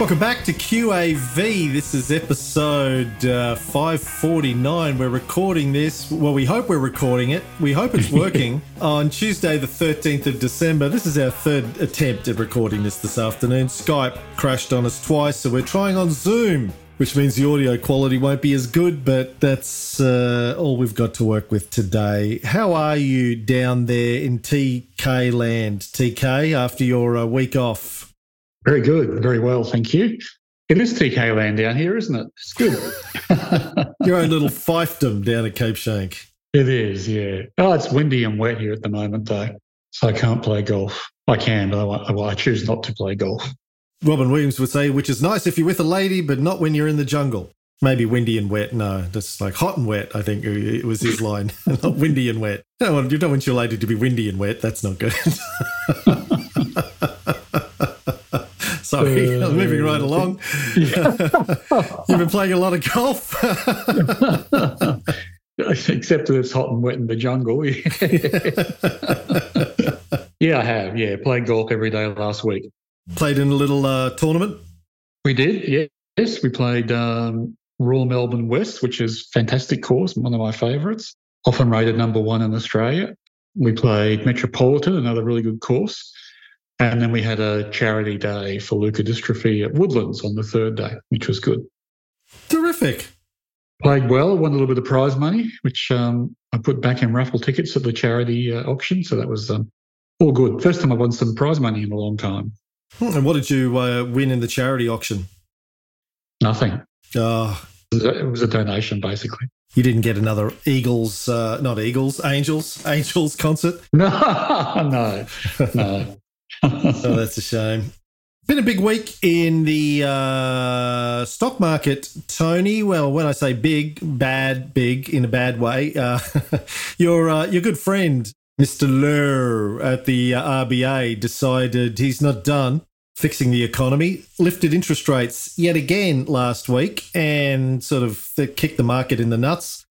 Welcome back to QAV. This is episode uh, 549. We're recording this. Well, we hope we're recording it. We hope it's working on Tuesday, the 13th of December. This is our third attempt at recording this this afternoon. Skype crashed on us twice, so we're trying on Zoom, which means the audio quality won't be as good, but that's uh, all we've got to work with today. How are you down there in TK land, TK, after your uh, week off? Very good. Very well. Thank you. It is TK land down here, isn't it? It's good. Your own little fiefdom down at Cape Schanck. It is, yeah. Oh, it's windy and wet here at the moment, though. So I can't play golf. I can, but I, well, I choose not to play golf. Robin Williams would say, which is nice if you're with a lady, but not when you're in the jungle. Maybe windy and wet. No, that's like hot and wet, I think it was his line. not windy and wet. You don't, want, you don't want your lady to be windy and wet. That's not good. Sorry, uh, moving right along. You've been playing a lot of golf. Except that it's hot and wet in the jungle. yeah, I have. Yeah, played golf every day last week. Played in a little uh, tournament? We did, yes. We played um, Royal Melbourne West, which is fantastic course, one of my favourites. Often rated number one in Australia. We played Metropolitan, another really good course. And then we had a charity day for leukodystrophy at Woodlands on the third day, which was good. Terrific. Played well, won a little bit of prize money, which um, I put back in raffle tickets at the charity uh, auction. So that was um, all good. First time I've won some prize money in a long time. Hmm, and what did you uh, win in the charity auction? Nothing. Oh. It was, a, it was a donation, basically. You didn't get another Eagles, uh, not Eagles, Angels, Angels concert? No, no, no oh, that's a shame. Been a big week in the uh, stock market, Tony. Well, when I say big, bad, big in a bad way, uh, your uh, your good friend, Mr. Lowe at the uh, RBA, decided he's not done fixing the economy, lifted interest rates yet again last week, and sort of kicked the market in the nuts.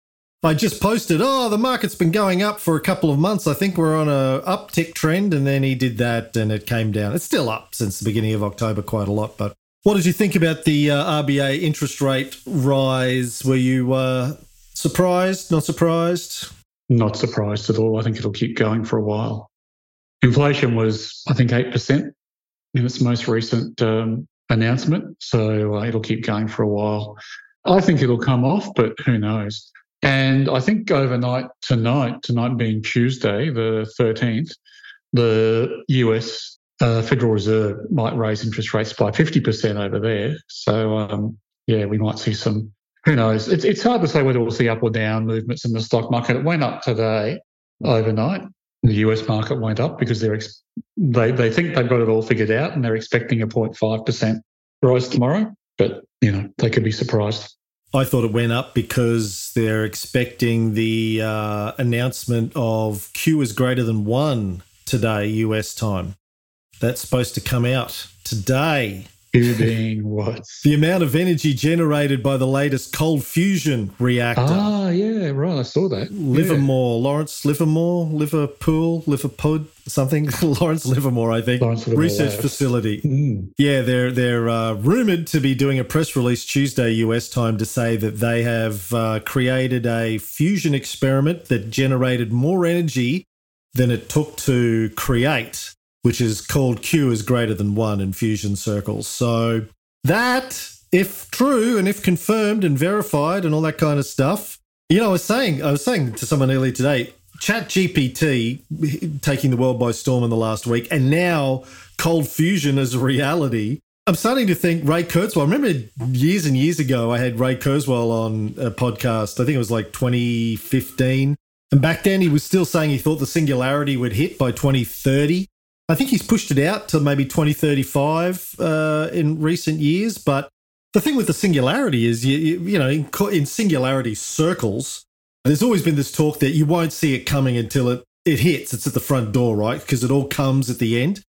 I just posted, oh, the market's been going up for a couple of months. I think we're on a uptick trend. And then he did that and it came down. It's still up since the beginning of October quite a lot. But what did you think about the uh, RBA interest rate rise? Were you uh, surprised, not surprised? Not surprised at all. I think it'll keep going for a while. Inflation was, I think, 8% in its most recent um, announcement. So uh, it'll keep going for a while. I think it'll come off, but who knows? And I think overnight tonight, tonight being Tuesday, the 13th, the US uh, Federal Reserve might raise interest rates by 50% over there. So, um, yeah, we might see some, who knows? It's, it's hard to say whether we'll see up or down movements in the stock market. It went up today overnight. The US market went up because they're ex- they, they think they've got it all figured out and they're expecting a 0.5% rise tomorrow. But, you know, they could be surprised. I thought it went up because they're expecting the uh, announcement of Q is greater than one today, US time. That's supposed to come out today. Q being what? The amount of energy generated by the latest cold fusion reactor. Ah, yeah, right. I saw that. Livermore, yeah. Lawrence Livermore, Liverpool, Liverpool, something. Lawrence Livermore, I think. Lawrence Livermore Research Labs. facility. Mm. Yeah, they're they're uh, rumored to be doing a press release Tuesday US time to say that they have uh, created a fusion experiment that generated more energy than it took to create which is called Q is greater than one in fusion circles. So that, if true and if confirmed and verified and all that kind of stuff, you know, I was saying, I was saying to someone earlier today, Chat GPT taking the world by storm in the last week, and now cold fusion is a reality. I'm starting to think Ray Kurzweil. I remember years and years ago, I had Ray Kurzweil on a podcast. I think it was like 2015. And back then, he was still saying he thought the singularity would hit by 2030. I think he's pushed it out to maybe 2035 uh, in recent years. But the thing with the singularity is, you, you, you know, in, in, singularity circles, there's always been this talk that you won't see it coming until it, it hits. It's at the front door, right? Because it all comes at the end.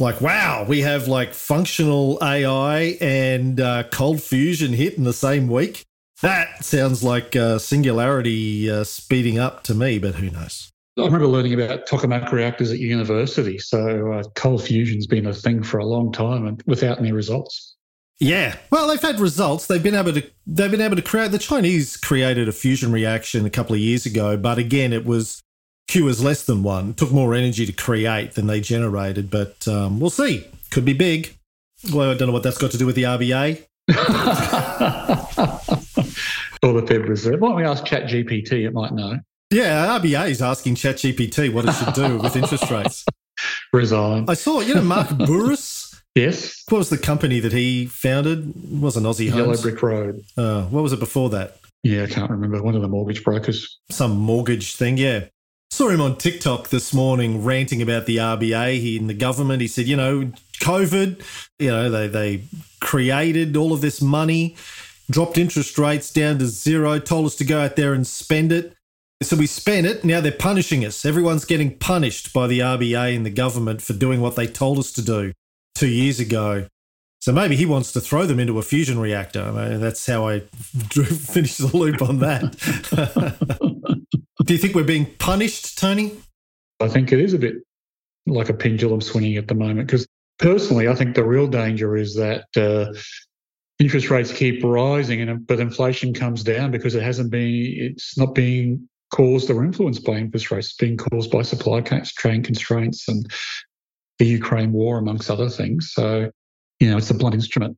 Like, wow, we have like functional AI and uh, cold fusion hit in the same week. That sounds like uh, singularity uh, speeding up to me, but who knows? I remember learning about tokamak reactors at university. So uh, cold fusion's been a thing for a long time and without any results. Yeah, well, they've had results. They've been able to they've been able to create. The Chinese created a fusion reaction a couple of years ago, but again, it was Q is less than one. It took more energy to create than they generated, but um, we'll see. Could be big. Well, I don't know what that's got to do with the RBA. or the Fed Reserve. Why don't we ask ChatGPT? It might know. Yeah, RBA is asking ChatGPT what it should do with interest rates. Resign. I saw, you know, Mark Bouris. yes. What was the company that he founded? It wasn't Aussie Yellow Homes. Brick Road. Uh, what was it before that? Yeah, I can't remember. One of the mortgage brokers. Some mortgage thing, yeah. Saw him on TikTok this morning ranting about the RBA he in the government. He said, you know, COVID, you know, they they created all of this money, dropped interest rates down to zero, told us to go out there and spend it. So we spent it. Now they're punishing us. Everyone's getting punished by the RBA and the government for doing what they told us to do two years ago. So maybe he wants to throw them into a fusion reactor. I mean, that's how I drew, finished the loop on that. Do you think we're being punished, Tony? I think it is a bit like a pendulum swinging at the moment because personally, I think the real danger is that uh, interest rates keep rising, and but inflation comes down because it hasn't been. It's not being caused or influenced by interest rates. Being caused by supply chain constraints and the Ukraine war, amongst other things. So, you know, it's a blunt instrument.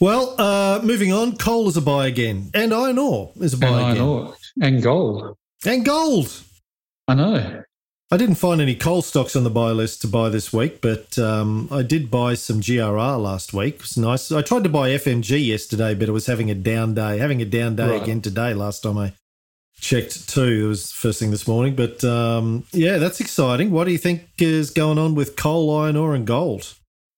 Well, uh, moving on, coal is a buy again, and iron ore is a buy and again, iron ore and gold, and gold. I know. I didn't find any coal stocks on the buy list to buy this week, but um, I did buy some GRR last week. It was nice. I tried to buy FMG yesterday, but it was having a down day. Having a down day Right. again today. Last time I checked too, it was first thing this morning. But um, yeah, that's exciting. What do you think is going on with coal, iron ore, and gold?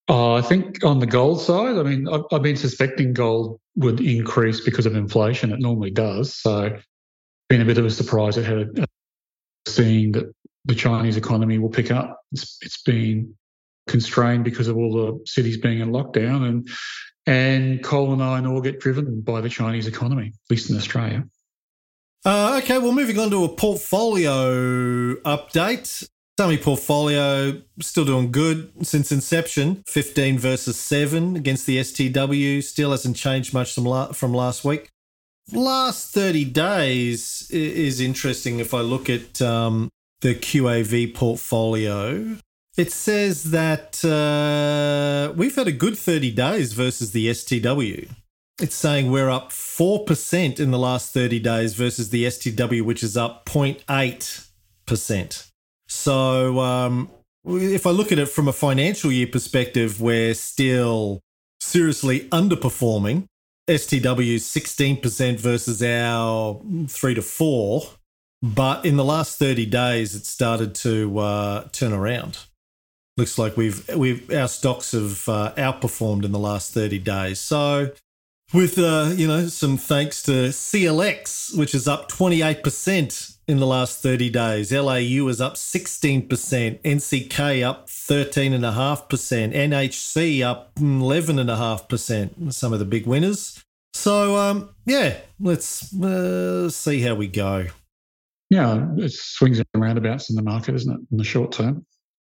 Uh, I think on the gold side, I mean, I've, I've been suspecting gold would increase because of inflation. It normally does. So, been a bit of a surprise at how seeing that the Chinese economy will pick up. It's, it's been constrained because of all the cities being in lockdown, and and coal and iron ore get driven by the Chinese economy, at least in Australia. Uh, okay, well, moving on to a portfolio update. Dummy portfolio still doing good since inception. 15 versus 7 against the STW. Still hasn't changed much from, la- from last week. Last 30 days is interesting if I look at um, the QAV portfolio. It says that uh, we've had a good 30 days versus the STW. It's saying we're up 4% in the last 30 days versus the STW, which is up 0.8%. So um, if I look at it from a financial year perspective, we're still seriously underperforming. STW 16% versus our 3 to 4. But in the last 30 days, it started to uh, turn around. Looks like we've we've our stocks have uh, outperformed in the last 30 days. So with uh, you know some thanks to CLX, which is up 28% in the last 30 days. LAU is up 16%, NCK up 13.5%, NHC up 11.5%. Some of the big winners. So um, yeah, let's uh, see how we go. Yeah, it swings and roundabouts in the market, isn't it, in the short term?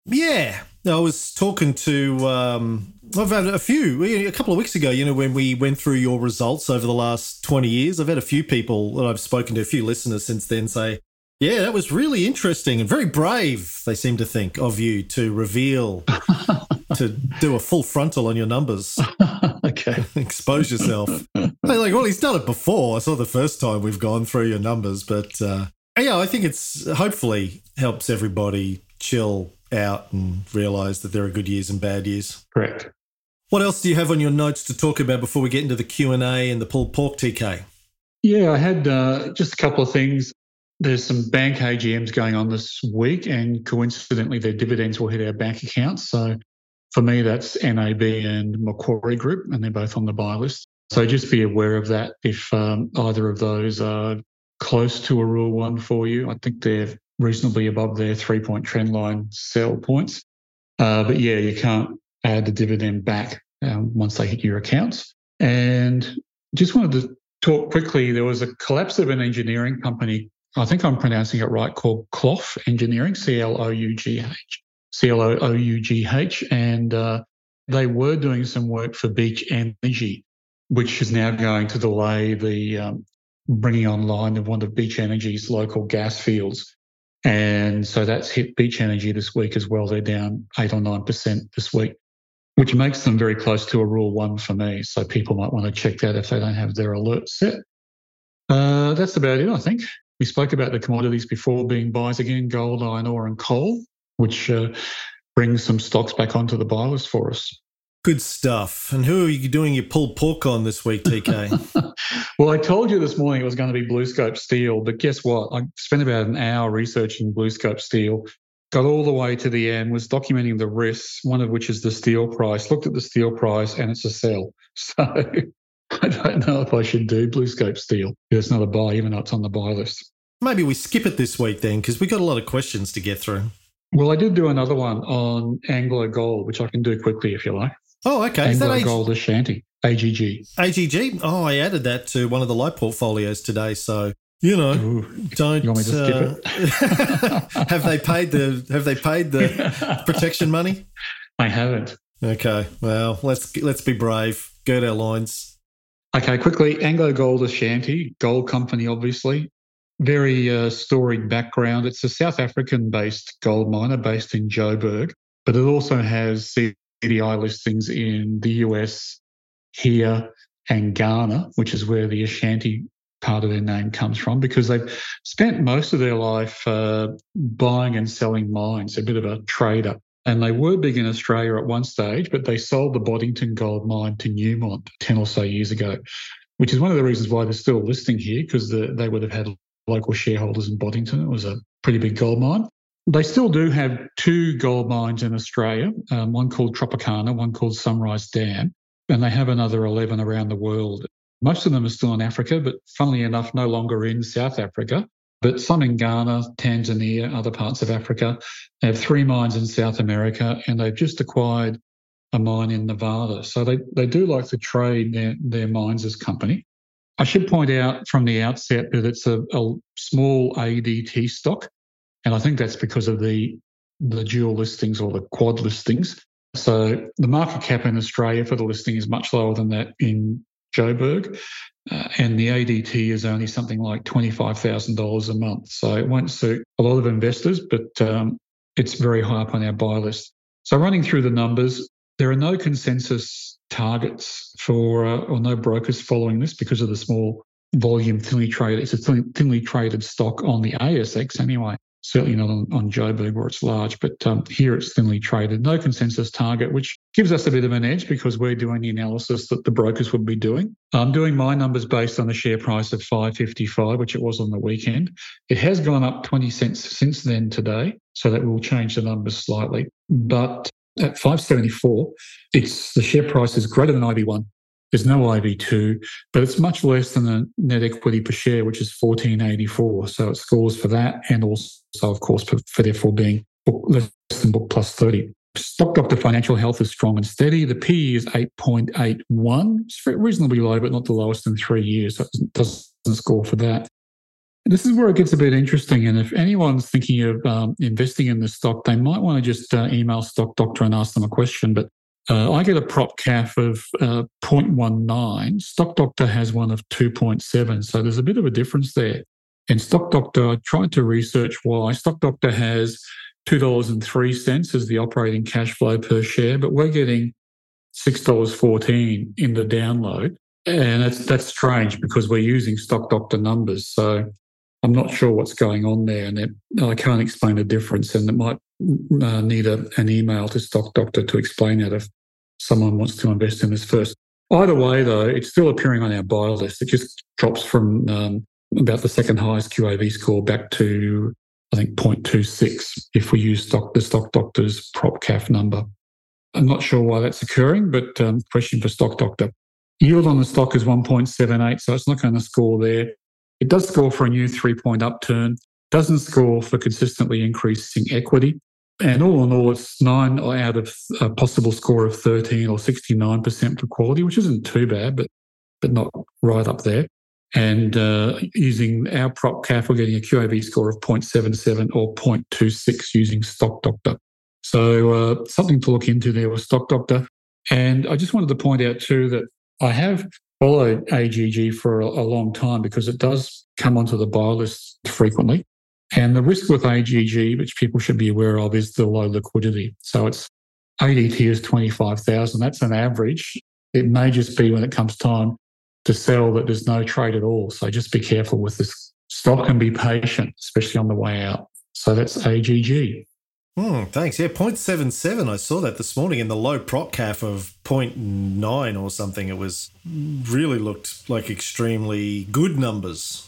Yeah, I was talking to. Um, I've had a few a couple of weeks ago. You know, when we went through your results over the last twenty years, I've had a few people that I've spoken to, a few listeners since then, say, "Yeah, that was really interesting and very brave." They seem to think of you to reveal, to do a full frontal on your numbers, okay. expose yourself. They're like, well, he's done it before. I saw the first time we've gone through your numbers, but uh, yeah, I think it's hopefully helps everybody chill out and realize that there are good years and bad years. Correct. What else do you have on your notes to talk about before we get into the Q and A and the pulled pork TK? Yeah, I had uh, just a couple of things. There's some bank AGMs going on this week, and coincidentally, their dividends will hit our bank accounts. So for me, that's NAB and Macquarie Group, and they're both on the buy list. So just be aware of that if um, either of those are close to a rule one for you. I think they're reasonably above their three point trend line sell points. Uh, but yeah, you can't add the dividend back um, once they hit your accounts. And just wanted to talk quickly. There was a collapse of an engineering company. I think I'm pronouncing it right, called Clough Engineering, C L O U G H, C L O U G H, and uh, They were doing some work for Beach Energy, which is now going to delay the um, bringing online of one of Beach Energy's local gas fields. And so that's hit Beach Energy this week as well. They're down eight or nine percent this week, which makes them very close to a rule one for me. So people might want to check that if they don't have their alerts set. Uh, that's about it, I think. We spoke about the commodities before being buys again gold, iron ore, and coal, which uh, brings some stocks back onto the buy list for us. Good stuff. And who are you doing your pulled pork on this week, TK? well, I told you this morning it was going to be BlueScope Steel, but guess what? I spent about an hour researching BlueScope Steel, got all the way to the end, was documenting the risks, one of which is the steel price, looked at the steel price, and it's a sell. So I don't know if I should do BlueScope Steel. It's not a buy, even though it's on the buy list. Maybe we skip it this week then, because we got a lot of questions to get through. Well, I did do another one on Anglo Gold, which I can do quickly if you like. Oh, okay. Anglo Is that Gold Ashanti, AGG. AGG. Oh, I added that to one of the light portfolios today. So you know, Ooh, don't. You want me to skip uh, it? have they paid the Have they paid the protection money? I haven't. Okay. Well, let's let's be brave. Gird our loins. Okay, quickly. Anglo Gold Ashanti, gold company, obviously. Very uh, storied background. It's a South African based gold miner based in Joburg, but it also has CDI listings in the US, here, and Ghana, which is where the Ashanti part of their name comes from, because they've spent most of their life uh, buying and selling mines, a bit of a trader. And they were big in Australia at one stage, but they sold the Boddington gold mine to Newmont 10 or so years ago, which is one of the reasons why they're still listing here, because the, they would have had local shareholders in Boddington. It was a pretty big gold mine. They still do have two gold mines in Australia, um, one called Tropicana, one called Sunrise Dam, and they have another 11 around the world. Most of them are still in Africa, but funnily enough, no longer in South Africa, but some in Ghana, Tanzania, other parts of Africa. They have three mines in South America, and they've just acquired a mine in Nevada. So they, they do like to trade their, their mines as company. I should point out from the outset that it's a, a small ADT stock. And I think that's because of the the dual listings or the quad listings. So the market cap in Australia for the listing is much lower than that in Joburg. Uh, and the ADT is only something like $25,000 a month. So it won't suit a lot of investors, but um, it's very high up on our buy list. So running through the numbers, there are no consensus targets for, uh, or no brokers following this because of the small volume thinly traded. It's a thinly, thinly traded stock on the ASX anyway certainly not on, on Joburg where it's large, but um, here it's thinly traded. No consensus target, which gives us a bit of an edge because we're doing the analysis that the brokers would be doing. I'm doing my numbers based on the share price of 555, which it was on the weekend. It has gone up 20 cents since then today, so that will change the numbers slightly. But at 574, it's the share price is greater than IV1. There's no IV2, but it's much less than the net equity per share, which is 1484. So it scores for that and also, of course, for, for therefore being book, less than book plus 30. Stock Doctor Financial Health is strong and steady. The PE is 8.81. It's reasonably low, but not the lowest in three years. So it doesn't score for that. This is where it gets a bit interesting. And if anyone's thinking of um, investing in the stock, they might want to just uh, email Stock Doctor and ask them a question. But uh, I get a prop CAF of uh, 0.19. Stock Doctor has one of 2.7. So there's a bit of a difference there. And Stock Doctor, I tried to research why. Stock Doctor has $2.03 as the operating cash flow per share, but we're getting $6.14 in the download. And that's, that's strange because we're using Stock Doctor numbers. So I'm not sure what's going on there. And I can't explain the difference. And it might uh, need a, an email to Stock Doctor to explain that if someone wants to invest in this first. Either way, though, it's still appearing on our buy list. It just drops from um, about the second highest QAV score back to, I think, 0.26 if we use stock, the Stock Doctor's prop CAF number. I'm not sure why that's occurring, but um, question for Stock Doctor. Yield on the stock is 1.78, so it's not going to score there. It does score for a new three point upturn, doesn't score for consistently increasing equity. And all in all, it's nine out of a possible score of 13 or 69% for quality, which isn't too bad, but but not right up there. And uh, using our prop CAF, we're getting a QAV score of 0.77 or 0.26 using Stock Doctor. So uh, something to look into there with Stock Doctor. And I just wanted to point out too that I have followed AGG for a, a long time because it does come onto the buy list frequently. And the risk with AGG, which people should be aware of, is the low liquidity. So it's ADT is 25,000. That's an average. It may just be when it comes time to sell that there's no trade at all. So just be careful with this stock and be patient, especially on the way out. So that's AGG. Hmm, thanks. Yeah, 0.77. I saw that this morning in the low prop CAF of 0.9 or something. It was really looked like extremely good numbers.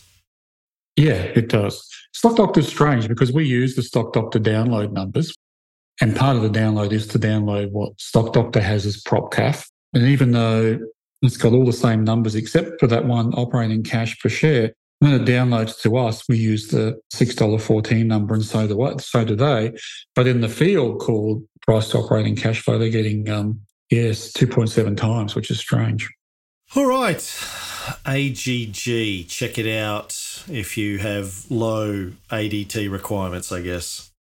Yeah, it does. Stock Doctor's strange because we use the Stock Doctor download numbers. And part of the download is to download what Stock Doctor has as prop PropCAF. And even though it's got all the same numbers except for that one operating cash per share, when it downloads to us, we use the $6.14 number and so do, what, so do they. But in the field called price to operating cash flow, they're getting, um, yes, 2.7 times, which is strange. All right. AGG, check it out if you have low ADT requirements, I guess.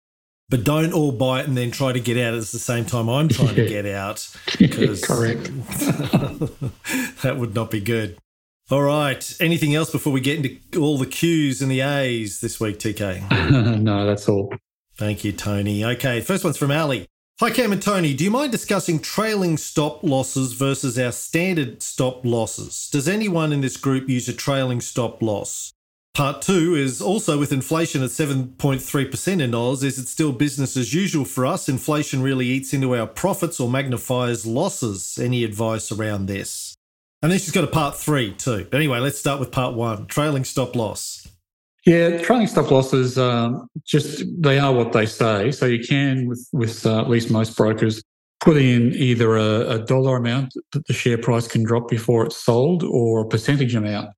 But don't all buy it and then try to get out at the same time I'm trying to get out. Correct. that would not be good. All right. Anything else before we get into all the Qs and the A's this week, TK? no, that's all. Thank you, Tony. Okay, first one's from Ali. Hi, Cam and Tony. Do you mind discussing trailing stop losses versus our standard stop losses? Does anyone in this group use a trailing stop loss? Part two is also with inflation at 7.3% in Oz, is it still business as usual for us? Inflation really eats into our profits or magnifies losses. Any advice around this? And then she's got a part three too. But anyway, let's start with part one trailing stop loss. Yeah, trailing stop losses, um, just they are what they say. So you can, with, with uh, at least most brokers, put in either a, a, dollar amount that the share price can drop before it's sold or a percentage amount.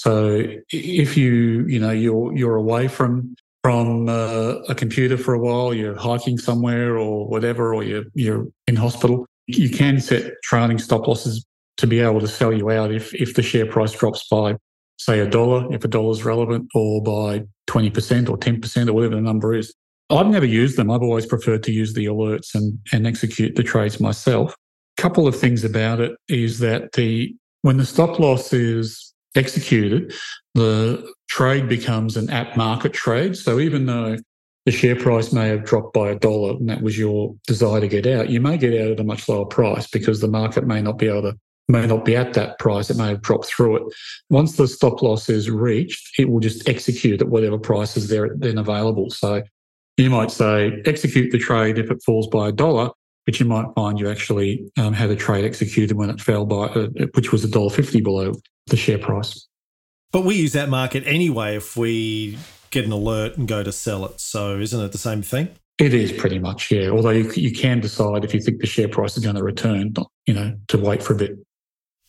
So if you, you know, you're, you're away from from uh, a computer for a while, you're hiking somewhere or whatever, or you're, you're in hospital, you can set trailing stop losses to be able to sell you out if, if the share price drops by, say, a dollar, if a dollar is relevant, or by 20% or 10% or whatever the number is. I've never used them. I've always preferred to use the alerts and, and execute the trades myself. A couple of things about it is that the when the stop loss is executed, the trade becomes an at market trade. So even though the share price may have dropped by a dollar and that was your desire to get out, you may get out at a much lower price because the market may not be able to may not be at that price. It may have dropped through it. Once the stop loss is reached, it will just execute at whatever price is there then available. So you might say execute the trade if it falls by a dollar, but you might find you actually um, had a trade executed when it fell by, uh, which was a dollar fifty below the share price. But we use that market anyway if we get an alert and go to sell it. So isn't it the same thing? It is pretty much, yeah. Although you, you can decide if you think the share price is going to return, you know, to wait for a bit.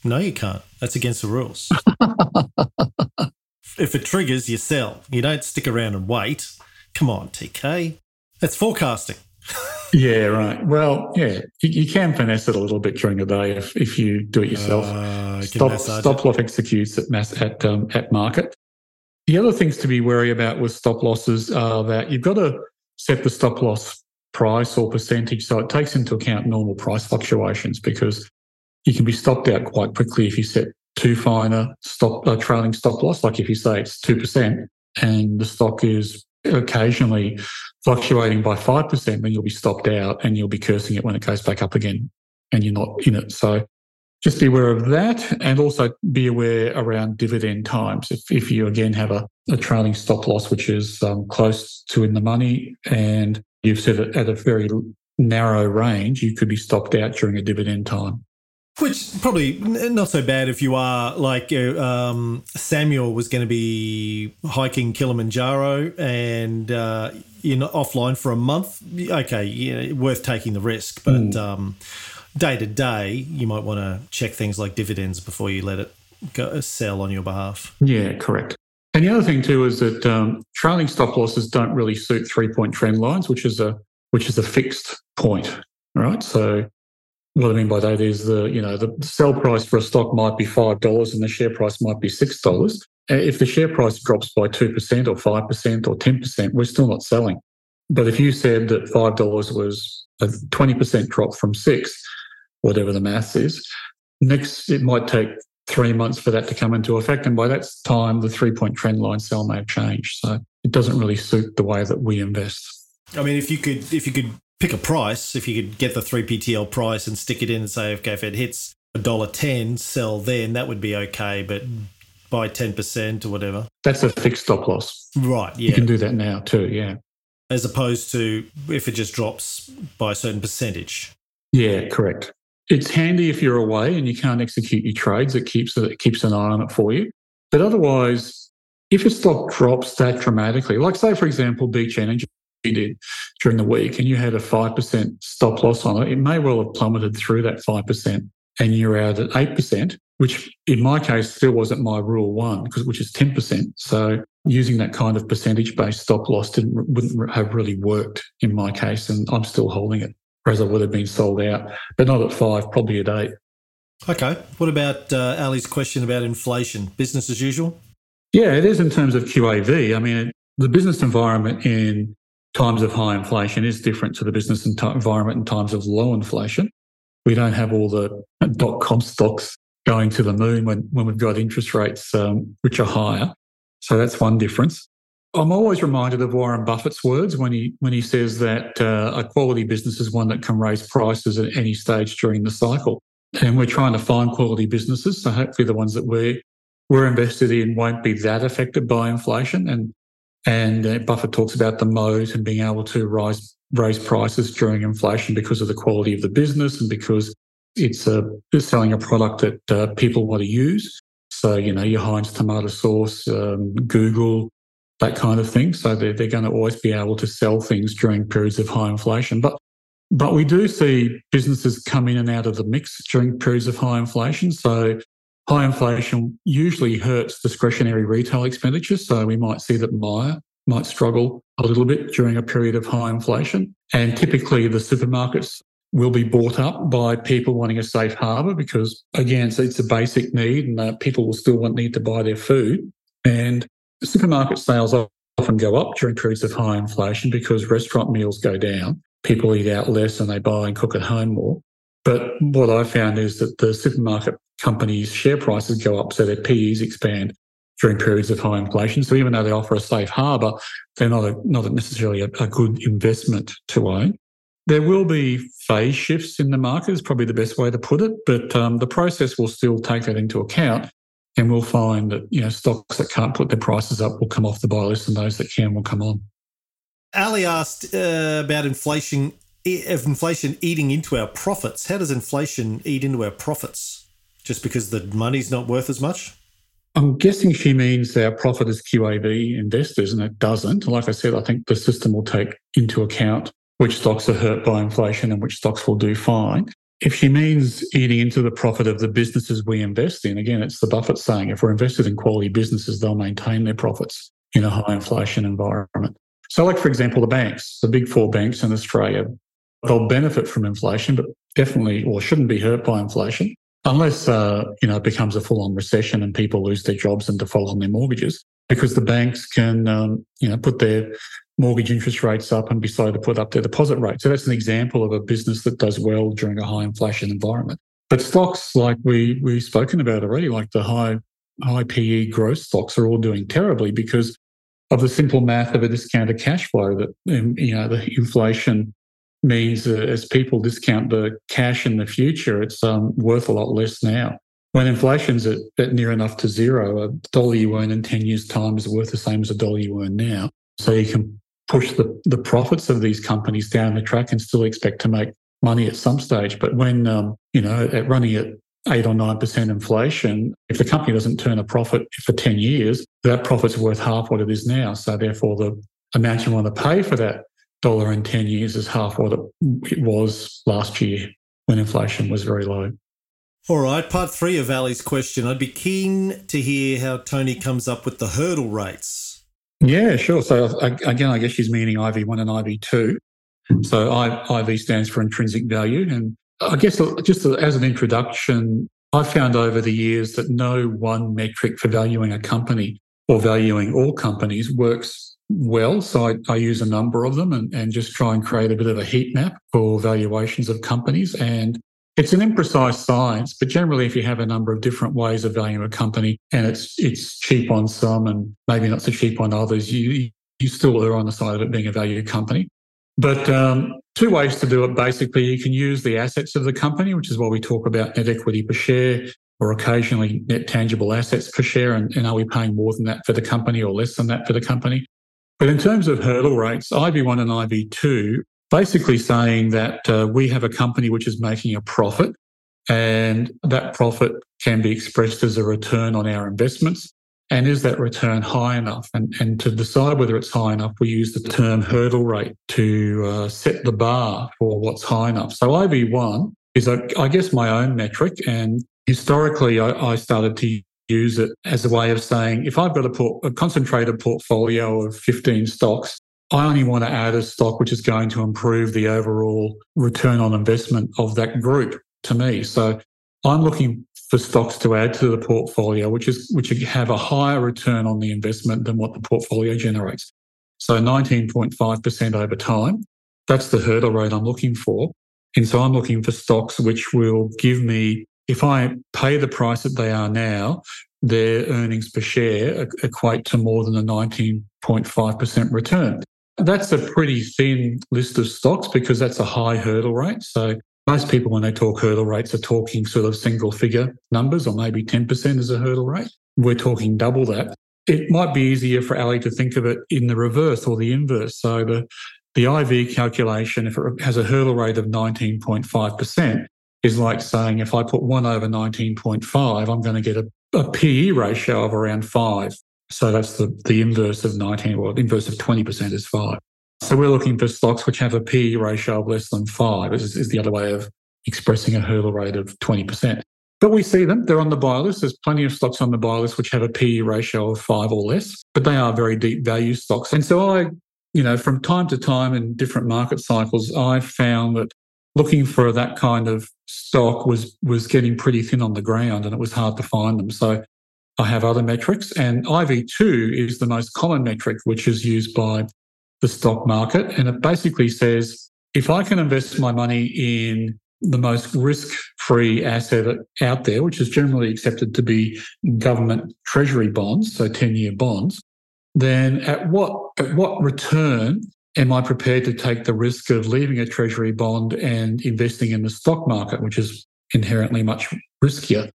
No, you can't. That's against the rules. if it triggers, you sell. You don't stick around and wait. Come on, TK. That's forecasting. yeah, right. Well, yeah, you, you, can finesse it a little bit during the day if, if you do it yourself. Uh, stop stop loss executes at mass at um, at market. The other things to be wary about with stop losses are that you've got to set the stop loss price or percentage so it takes into account normal price fluctuations because you can be stopped out quite quickly if you set too fine a stop a trailing stop loss. Like if you say it's two percent and the stock is occasionally fluctuating by five percent, then you'll be stopped out and you'll be cursing it when it goes back up again, and you're not in it. So just be aware of that, and also be aware around dividend times. If if you again have a, a trailing stop loss which is um, close to in the money, and you've set it at a very narrow range, you could be stopped out during a dividend time. Which probably not so bad if you are like uh, um, Samuel was going to be hiking Kilimanjaro and uh, you're not offline for a month. Okay, yeah, worth taking the risk, but mm. um, day to day, you might want to check things like dividends before you let it go, sell on your behalf. Yeah, correct. And the other thing too is that um, trailing stop losses don't really suit three point trend lines, which is a which is a fixed point, right? So what I mean by that is the you know the sell price for a stock might be five dollars and the share price might be six dollars. Uh, if the share price drops by two percent or five percent or ten percent, we're still not selling. But if you said that five dollars was a twenty percent drop from six, whatever the math is. Next, it might take three months for that to come into effect. And by that time, the three point trend line sell may have changed. So it doesn't really suit the way that we invest. I mean, if you could, if you could pick a price, if you could get the 3PTL price and stick it in and say, okay, if it hits a dollar ten, sell then, that would be okay. But by 10% or whatever. That's a fixed stop loss. Right. Yeah. You can do that now too. Yeah. As opposed to if it just drops by a certain percentage. Yeah, correct. It's handy if you're away and you can't execute your trades. It keeps it keeps an eye on it for you. But otherwise, if a stock drops that dramatically, like say for example, Beach Energy did during the week, and you had a five percent stop loss on it, it may well have plummeted through that five percent, and you're out at eight percent which in my case still wasn't my rule one, because which is 10%. So using that kind of percentage based stop loss didn't wouldn't have really worked in my case, and I'm still holding it, whereas I would have been sold out, but not at five, probably at eight. Okay. What about uh, Ali's question about inflation? Business as usual? Yeah, it is in terms of QAV. I mean, the business environment in times of high inflation is different to the business environment in times of low inflation. We don't have all the dot com stocks going to the moon when, when we've got interest rates um, which are higher. So that's one difference. I'm always reminded of Warren Buffett's words when he when he says that uh, a quality business is one that can raise prices at any stage during the cycle. And we're trying to find quality businesses, so hopefully the ones that we're we're invested in won't be that affected by inflation. And and uh, Buffett talks about the moat and being able to rise raise prices during inflation because of the quality of the business and because it's a it's selling a product that uh, people want to use. So you know your Heinz tomato sauce, um, Google, that kind of thing. So they're they're going to always be able to sell things during periods of high inflation. But but we do see businesses come in and out of the mix during periods of high inflation. So high inflation usually hurts discretionary retail expenditure. So we might see that Myer might struggle a little bit during a period of high inflation. And typically the supermarkets will be bought up by people wanting a safe harbour because, again, it's, it's a basic need and uh, people will still want need to buy their food. And supermarket sales often go up during periods of high inflation because restaurant meals go down. People eat out less and they buy and cook at home more. But what I found is that the supermarket companies' share prices go up, so their PEs expand during periods of high inflation. So even though they offer a safe harbour, they're not a, not necessarily a, a good investment to own. There will be phase shifts in the market, is probably the best way to put it, but um, the process will still take that into account. And we'll find that you know stocks that can't put their prices up will come off the buy list, and those that can will come on. Ali asked uh, about inflation. If inflation eating into our profits, how does inflation eat into our profits? Just because the money's not worth as much? I'm guessing she means our profit as QAV investors, and it doesn't. Like I said, I think the system will take into account which stocks are hurt by inflation and which stocks will do fine. If she means eating into the profit of the businesses we invest in, again, it's the Buffett saying if we're invested in quality businesses, they'll maintain their profits in a high inflation environment. So, like, for example, the banks, the big four banks in Australia, they'll benefit from inflation, but definitely or shouldn't be hurt by inflation unless, uh, you know, it becomes a full on recession and people lose their jobs and default on their mortgages because the banks can, um, you know, put their mortgage interest rates up and decide to put up their deposit rate. So that's an example of a business that does well during a high inflation environment. But stocks like we we've spoken about already, like the high high PE growth stocks, are all doing terribly because of the simple math of a discounted cash flow. That um, you know the inflation means uh, as people discount the cash in the future, it's um, worth a lot less now. When inflation's at, at near enough to zero, a dollar you earn in 10 years' time is worth the same as a dollar you earn now. So you can push the, the profits of these companies down the track and still expect to make money at some stage. But when, um, you know, at running at eight or 9% inflation, if the company doesn't turn a profit for 10 years, that profit's worth half what it is now. So therefore, the amount you want to pay for that dollar in 10 years is half what it was last year when inflation was very low. All right, part three of Ali's question. I'd be keen to hear how Tony comes up with the hurdle rates. Yeah, sure. So again, I guess she's meaning IV1 and IV2. So IV stands for intrinsic value. And I guess just as an introduction, I've found over the years that no one metric for valuing a company or valuing all companies works well. So I, I use a number of them and, and just try and create a bit of a heat map for valuations of companies. And It's an imprecise science, but generally, if you have a number of different ways of valuing a company and it's it's cheap on some and maybe not so cheap on others, you you still are on the side of it being a value company. But um, two ways to do it basically, you can use the assets of the company, which is why we talk about net equity per share or occasionally net tangible assets per share. And, and are we paying more than that for the company or less than that for the company? But in terms of hurdle rates, IV1 and IV2 basically saying that uh, we have a company which is making a profit and that profit can be expressed as a return on our investments. And is that return high enough? And, and to decide whether it's high enough, we use the term hurdle rate to uh, set the bar for what's high enough. So IV1 is, I guess, my own metric. And historically, I, I started to use it as a way of saying if I've got a, port, a concentrated portfolio of 15 stocks, I only want to add a stock which is going to improve the overall return on investment of that group to me. So I'm looking for stocks to add to the portfolio, which is which have a higher return on the investment than what the portfolio generates. So 19.5% over time. That's the hurdle rate I'm looking for. And so I'm looking for stocks which will give me, if I pay the price that they are now, their earnings per share equate to more than a 19.5% return. That's a pretty thin list of stocks because that's a high hurdle rate. So most people, when they talk hurdle rates, are talking sort of single figure numbers or maybe 10% as a hurdle rate. We're talking double that. It might be easier for Ali to think of it in the reverse or the inverse. So the, the IV calculation, if it has a hurdle rate of 19.5%, is like saying if I put 1 over 19.5, I'm going to get a, a PE ratio of around 5. So that's the, the inverse of 19, well, inverse of 20% is 5. So we're looking for stocks which have a PE ratio of less than 5 is, is the other way of expressing a hurdle rate of 20%. But we see them, they're on the buy list. There's plenty of stocks on the buy list which have a PE ratio of 5 or less, but they are very deep value stocks. And so I, you know, from time to time in different market cycles, I've found that looking for that kind of stock was was getting pretty thin on the ground and it was hard to find them. So I have other metrics, and IV2 is the most common metric, which is used by the stock market. And it basically says if I can invest my money in the most risk free asset out there, which is generally accepted to be government treasury bonds, so 10 year bonds, then at what, at what return am I prepared to take the risk of leaving a treasury bond and investing in the stock market, which is inherently much riskier?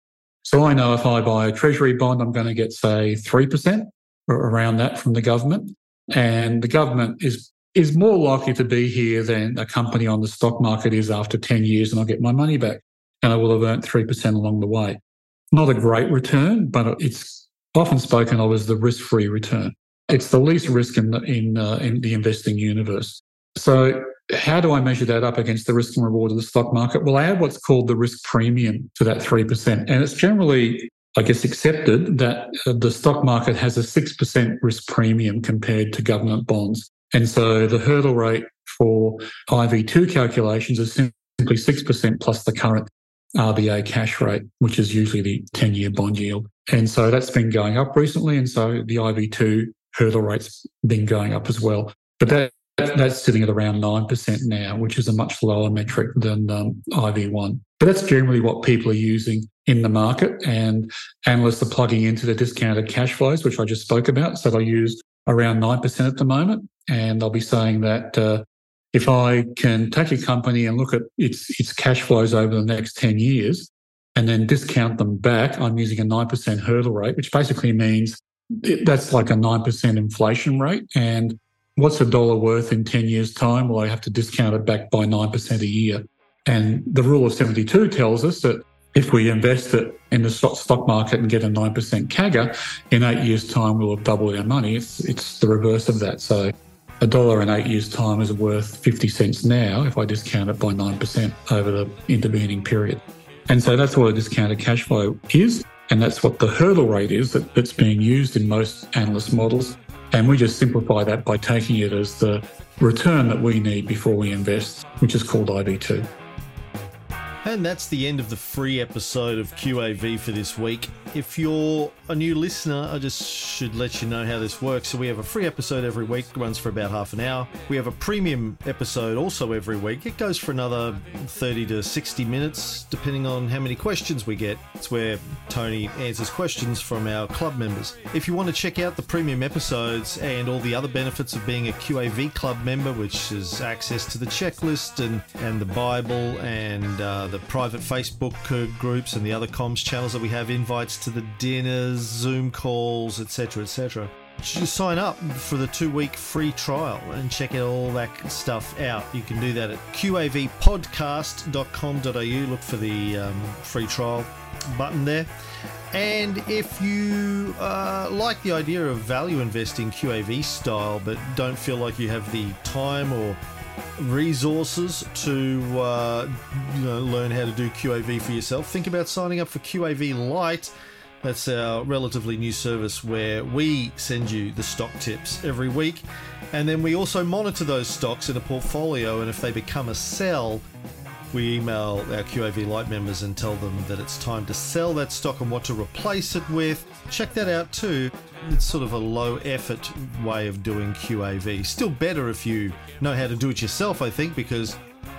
So I know if I buy a treasury bond, I'm going to get, say, 3% or around that from the government. And the government is is more likely to be here than a company on the stock market is after 10 years and I'll get my money back. And I will have earned 3% along the way. Not a great return, but it's often spoken of as the risk free return. It's the least risk in the, in, uh, in the investing universe. So how do I measure that up against the risk and reward of the stock market? Well, I add what's called the risk premium to that 3%. And it's generally, I guess, accepted that uh, the stock market has a 6% risk premium compared to government bonds. And so the hurdle rate for IV2 calculations is simply 6% plus the current RBA cash rate, which is usually the 10 year bond yield. And so that's been going up recently. And so the IV2 hurdle rate's been going up as well. But that that's sitting at around 9% now, which is a much lower metric than um, IV1. But that's generally what people are using in the market. And analysts are plugging into the discounted cash flows, which I just spoke about. So they'll use around 9% at the moment. And they'll be saying that uh, if I can take a company and look at its, its cash flows over the next 10 years and then discount them back, I'm using a 9% hurdle rate, which basically means it, that's like a 9% inflation rate. And what's a dollar worth in 10 years' time? Well, I have to discount it back by 9% a year. And the rule of 72 tells us that if we invest it in the stock market and get a 9% CAGR, in eight years' time, we'll have doubled our money. It's, it's the reverse of that. So a dollar in eight years' time is worth 50 cents now if I discount it by 9% over the intervening period. And so that's what a discounted cash flow is. And that's what the hurdle rate is that, that's being used in most analyst models and we just simplify that by taking it as the return that we need before we invest, which is called IV2. And that's the end of the free episode of QAV for this week. If you're a new listener, I just should let you know how this works. So we have a free episode every week, runs for about half an hour. We have a premium episode also every week. It goes for another 30 to 60 minutes, depending on how many questions we get. It's where Tony answers questions from our club members. If you want to check out the premium episodes and all the other benefits of being a QAV club member, which is access to the checklist and, and the Bible and uh, the private Facebook uh, groups and the other comms channels that we have, invites to the dinners, Zoom calls, etc., etc. Just sign up for the two week free trial and check all that stuff out. You can do that at qavpodcast.com.au. Look for the um, free trial button there. And if you uh, like the idea of value investing QAV style, but don't feel like you have the time or resources to uh, you know, learn how to do QAV for yourself, think about signing up for QAV Lite. That's our relatively new service where we send you the stock tips every week. And then we also monitor those stocks in a portfolio. And if they become a sell, we email our QAV Lite members and tell them that it's time to sell that stock and what to replace it with. Check that out too. It's sort of a low effort way of doing QAV. Still better if you know how to do it yourself, I think, because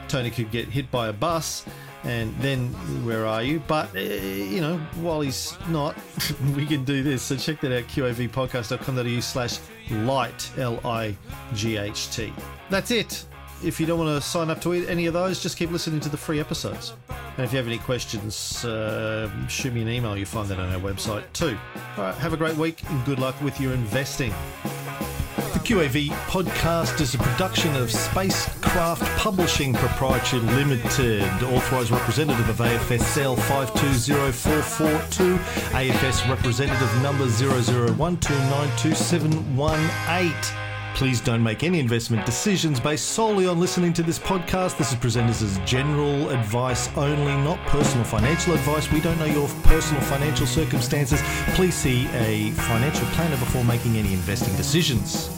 Tony could get hit by a bus and then where are you? But, uh, you know, while he's not, we can do this. So check that out, qavpodcast.com.au slash light, L-I-G-H-T. That's it. If you don't want to sign up to any of those, just keep listening to the free episodes. And if you have any questions, uh, shoot me an email. You'll find that on our website too. All right, have a great week and good luck with your investing. The QAV podcast is a production of Spacecraft Publishing Proprietary Limited, authorised representative of AFSL 520442, AFS representative number 0012922718. Please don't make any investment decisions based solely on listening to this podcast. This is presented as general advice only, not personal financial advice. We don't know your personal financial circumstances. Please see a financial planner before making any investing decisions.